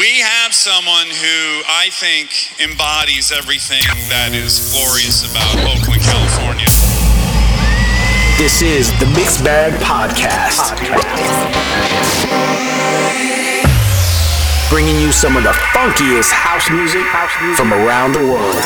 We have someone who I think embodies everything that is glorious about Oakland, California. This is the Mixed Bag Podcast. Bringing you some of the funkiest house music from around the world.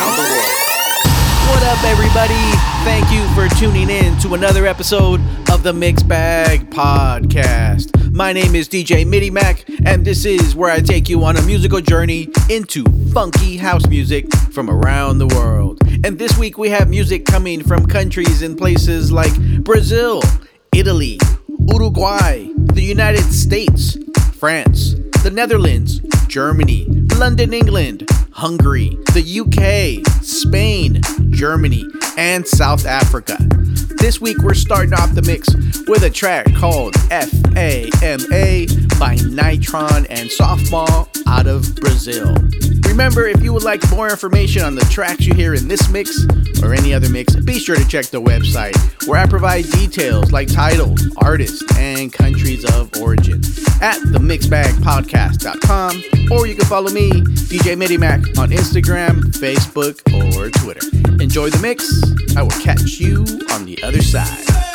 What up, everybody? Thank you for tuning in to another episode of the Mixed Bag Podcast. My name is DJ MIDIMACK, and this is where I take you on a musical journey into funky house music from around the world. And this week we have music coming from countries in places like Brazil, Italy, Uruguay, the United States, France, the Netherlands, Germany, London, England, Hungary, the UK, Spain, Germany, and South Africa. This week we're starting off the mix with a track called FAMA by Nytron and Softmal out of Brazil. Remember, if you would like more information on the tracks you hear in this mix or any other mix, be sure to check the website where I provide details like titles, artists, and countries of origin at themixbagpodcast.com or you can follow me, DJ MIDIMACK, on Instagram, Facebook, or Twitter. Enjoy the mix. I will catch you on the other side.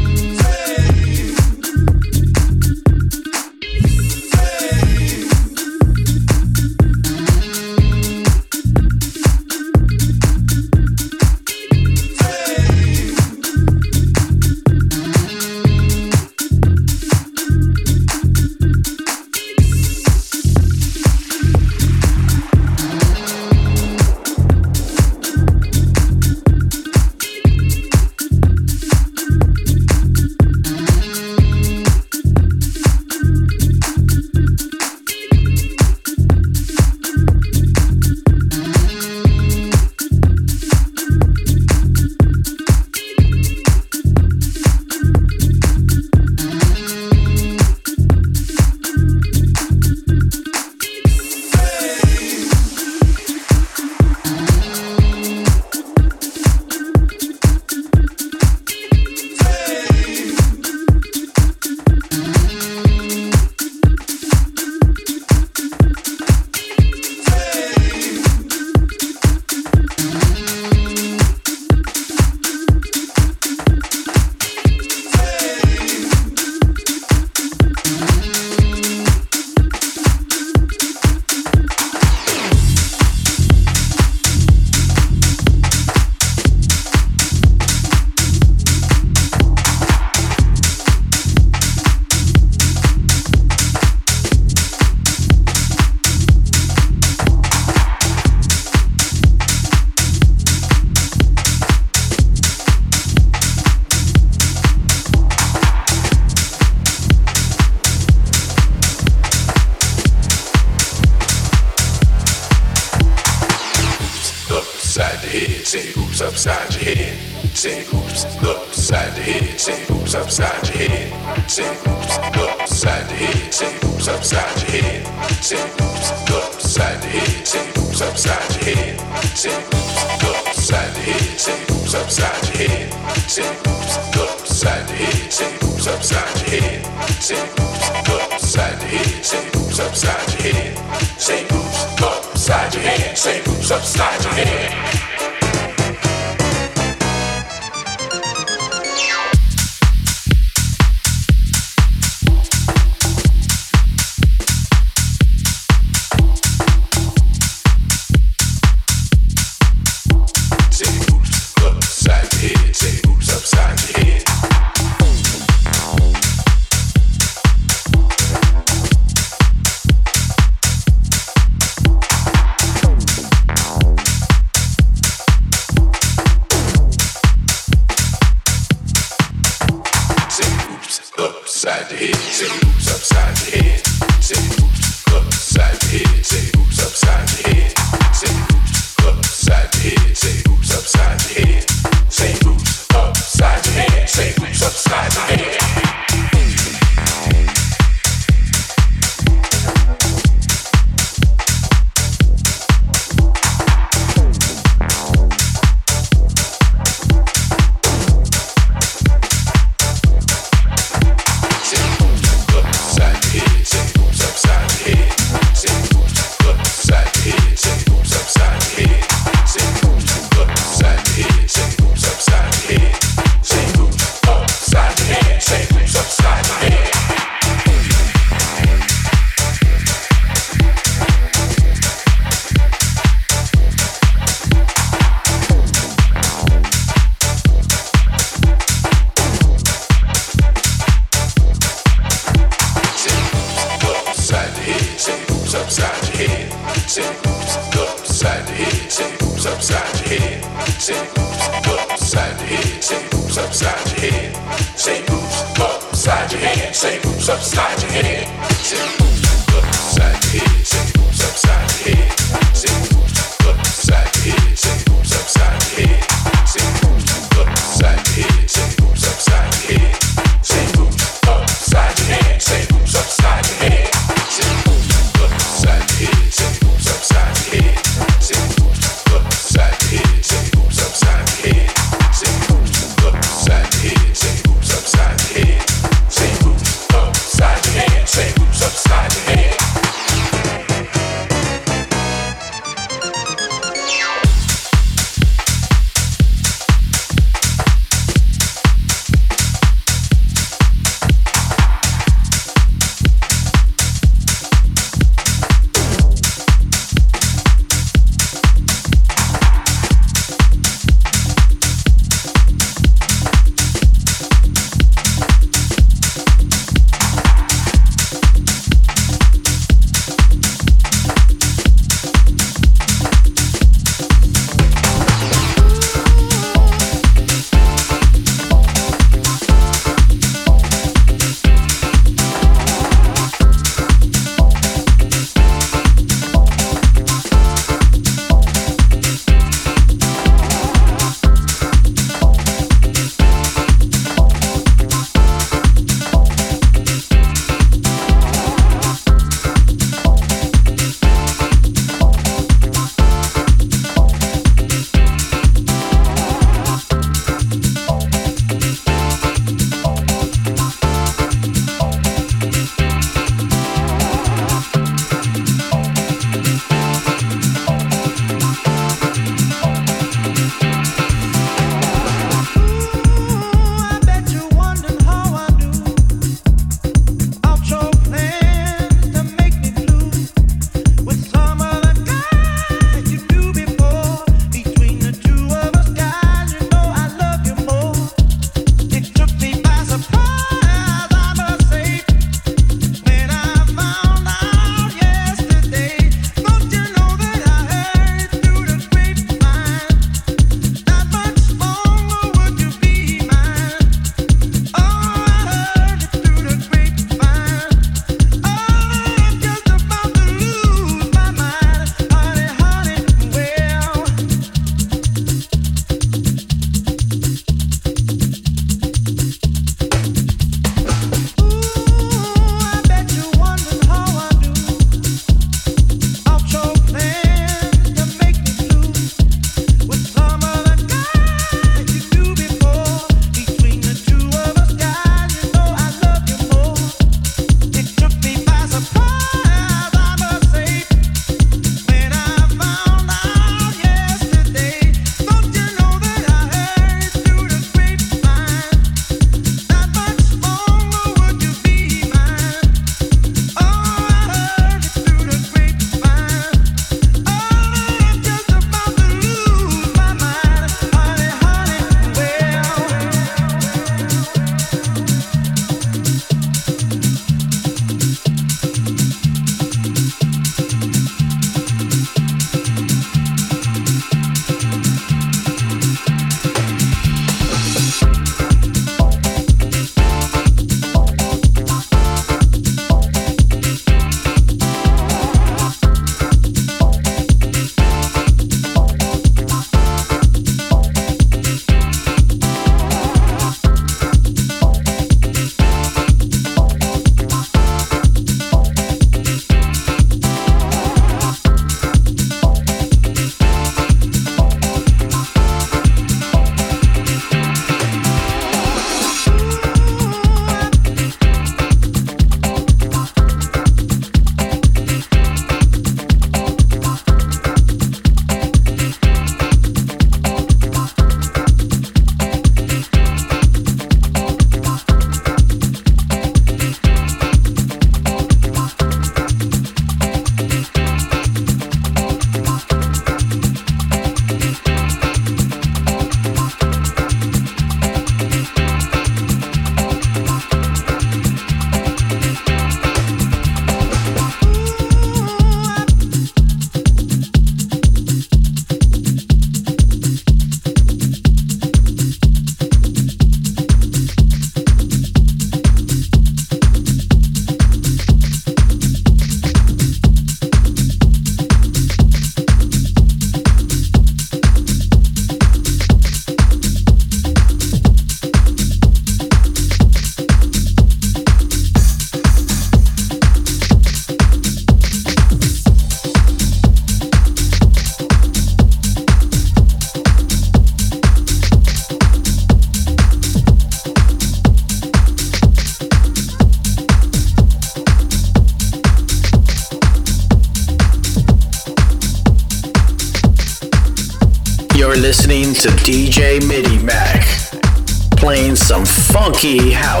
Funky house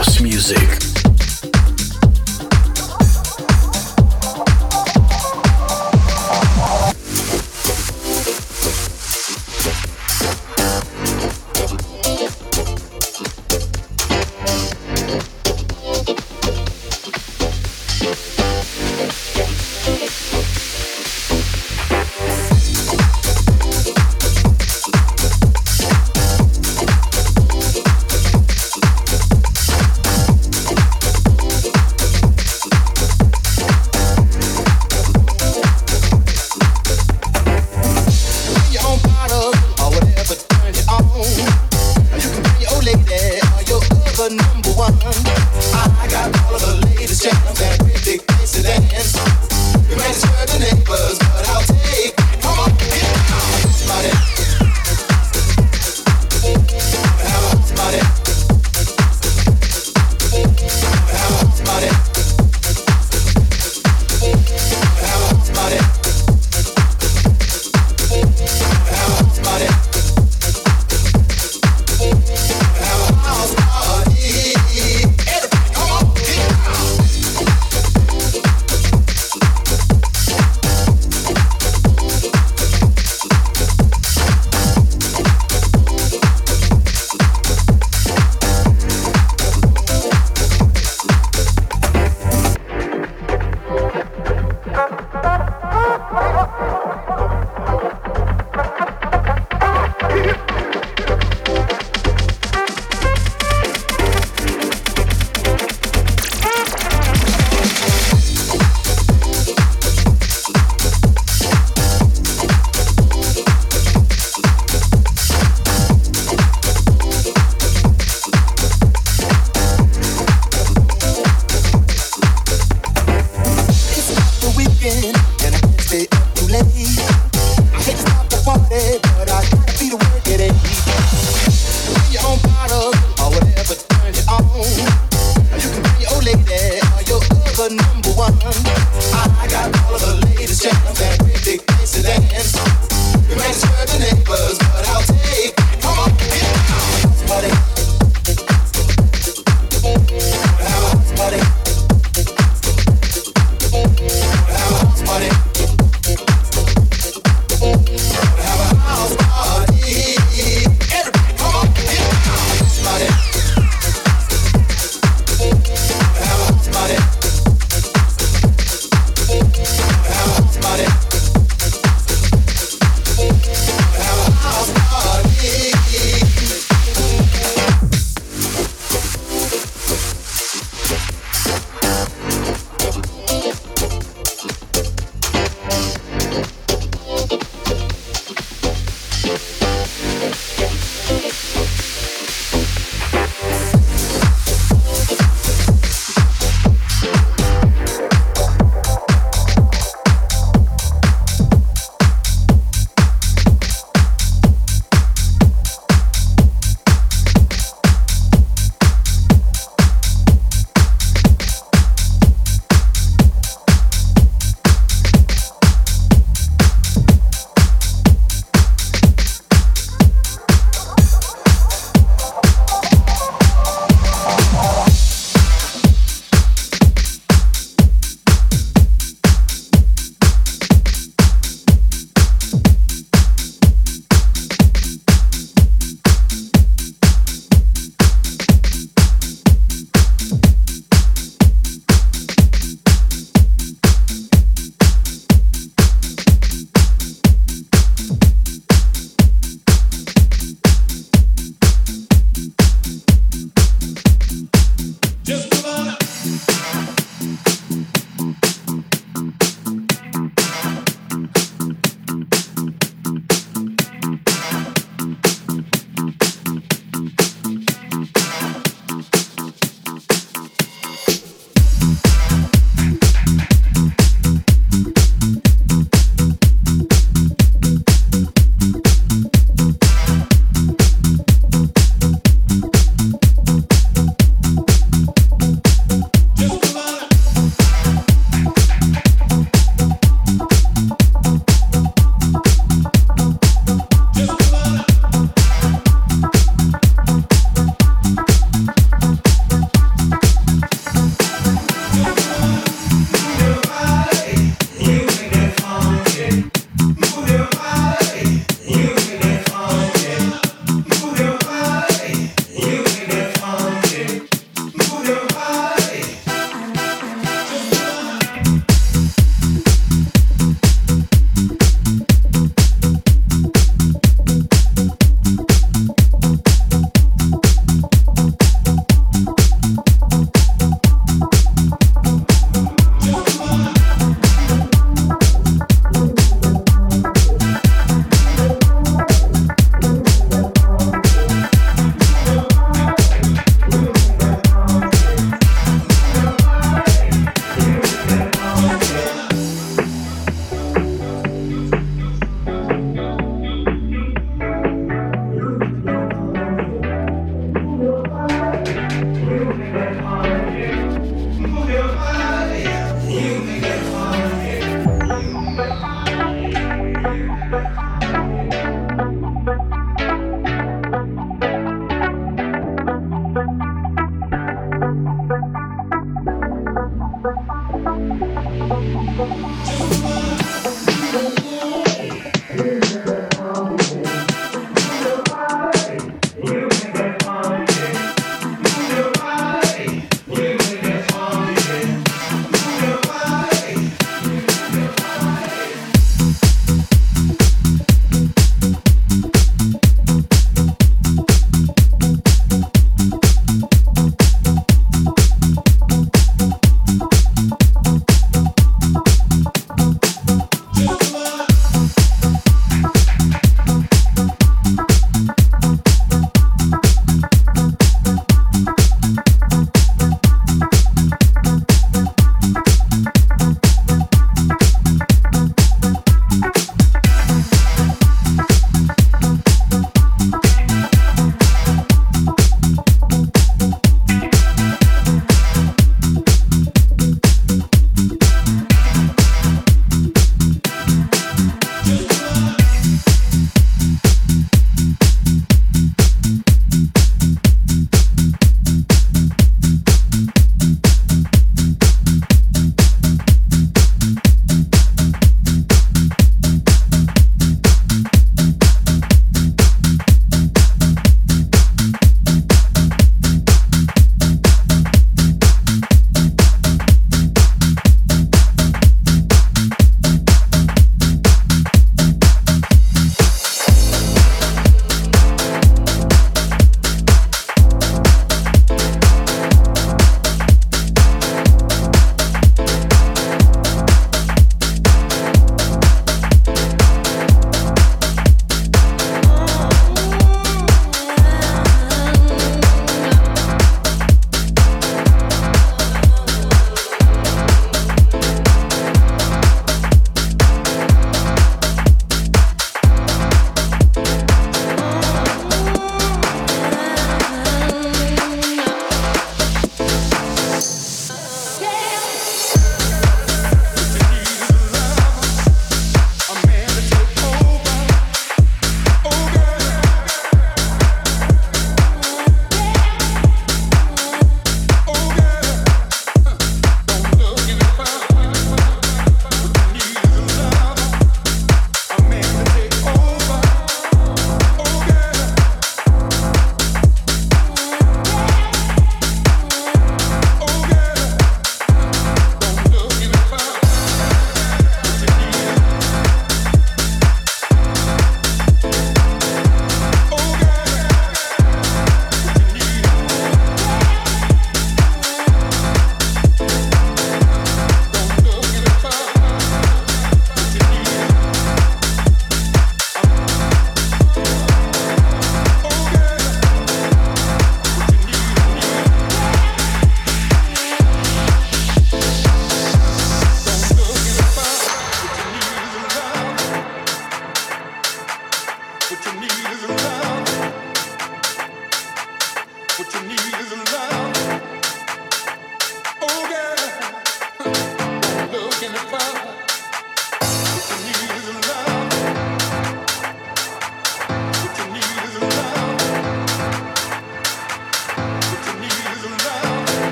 the. I got all of the latest jams that break big things dance. You might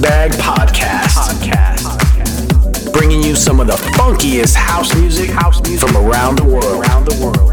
Bag Podcast. Podcast. Bringing you some of the funkiest house music, house music from around the world. Around the world.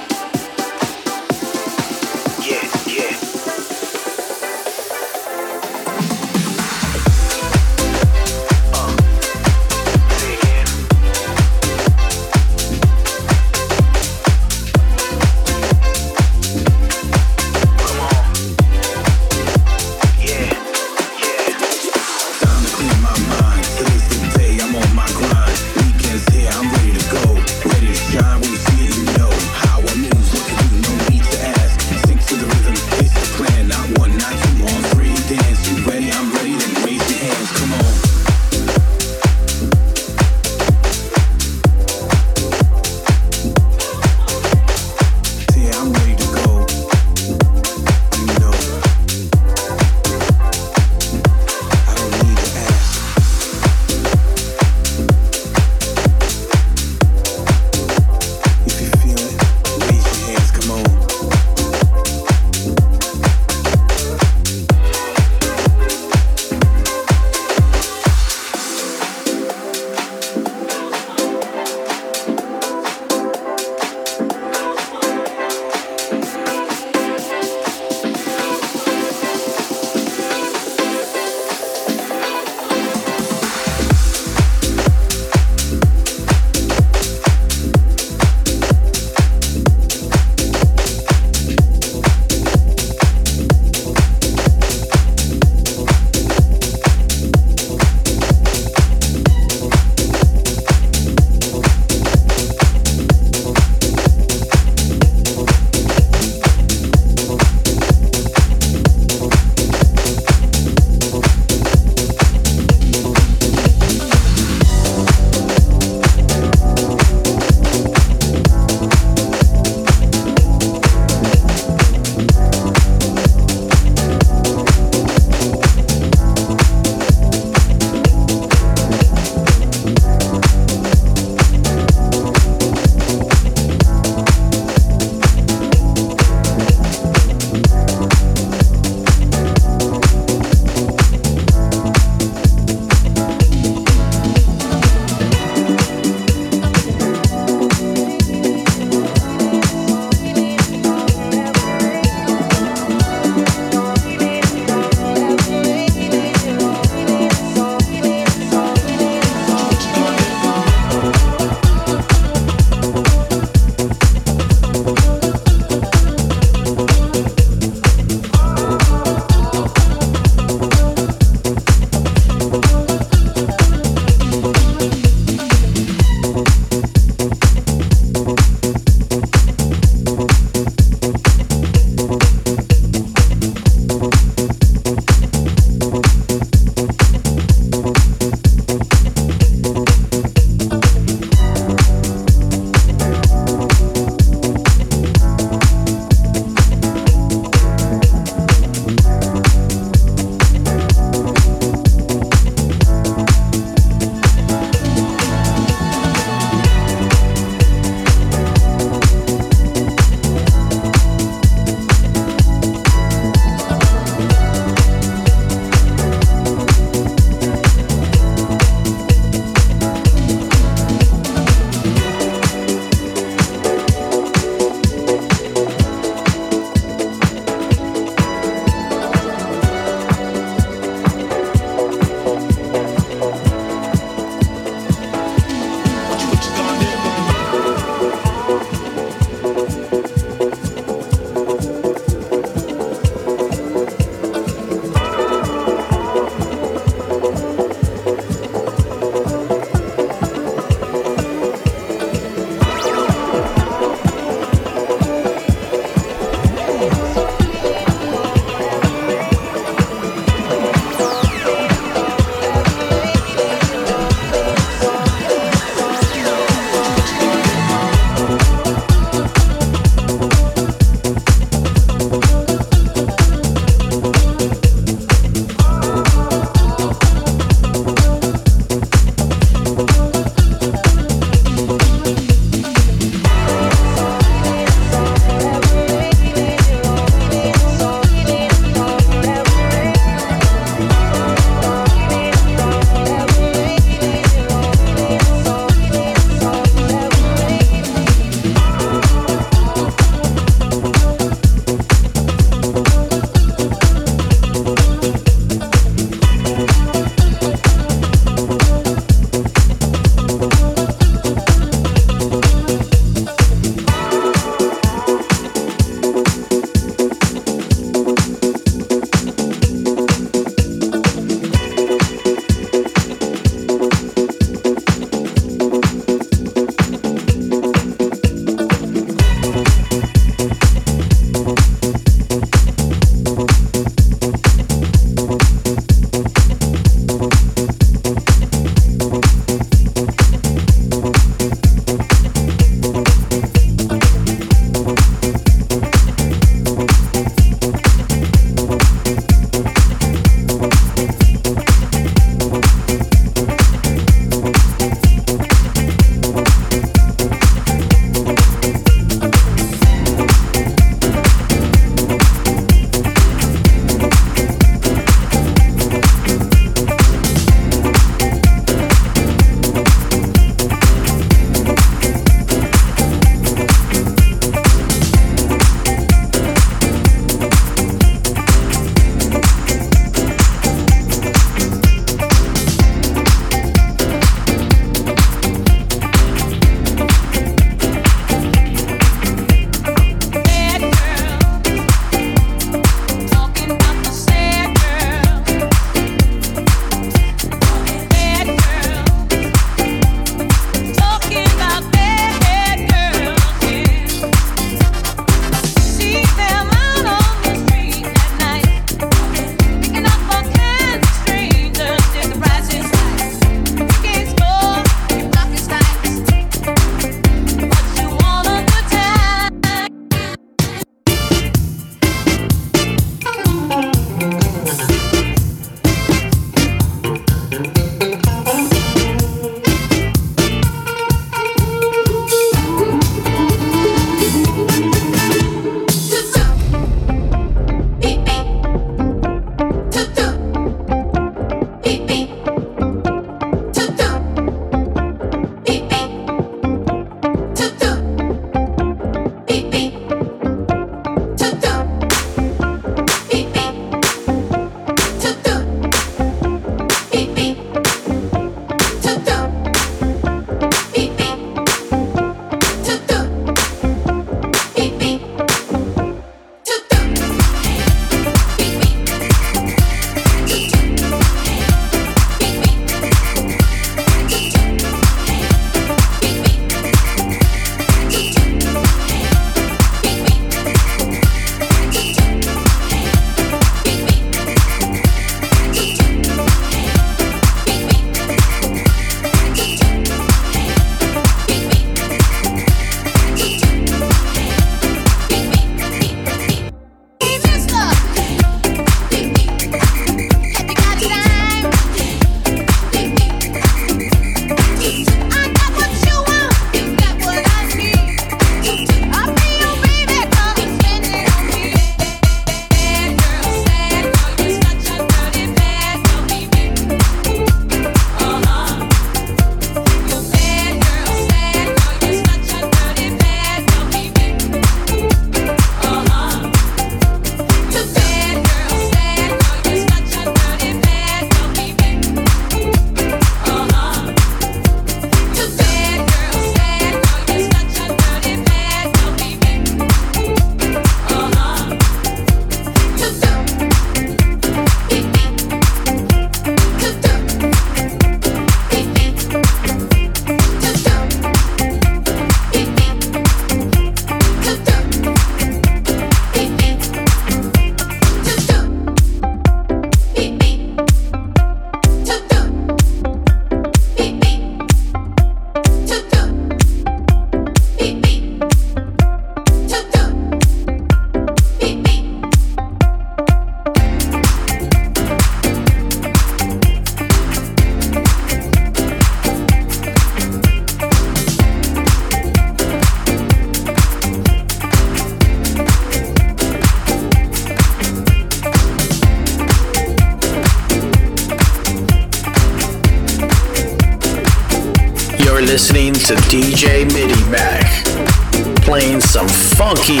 Funky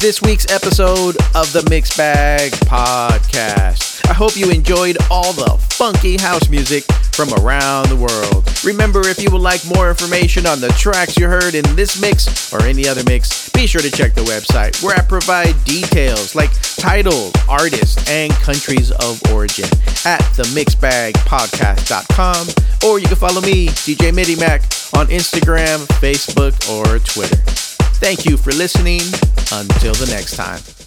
this week's episode of the Mixed Bag Podcast. I hope you enjoyed all the funky house music from around the world. Remember, if you would like more information on the tracks you heard in this mix or any other mix, be sure to check the website where I provide details like titles, artists, and countries of origin at themixbagpodcast.com or you can follow me, DJ MIDIMACK, on Instagram, Facebook, or Twitter. Thank you for listening. Until the next time.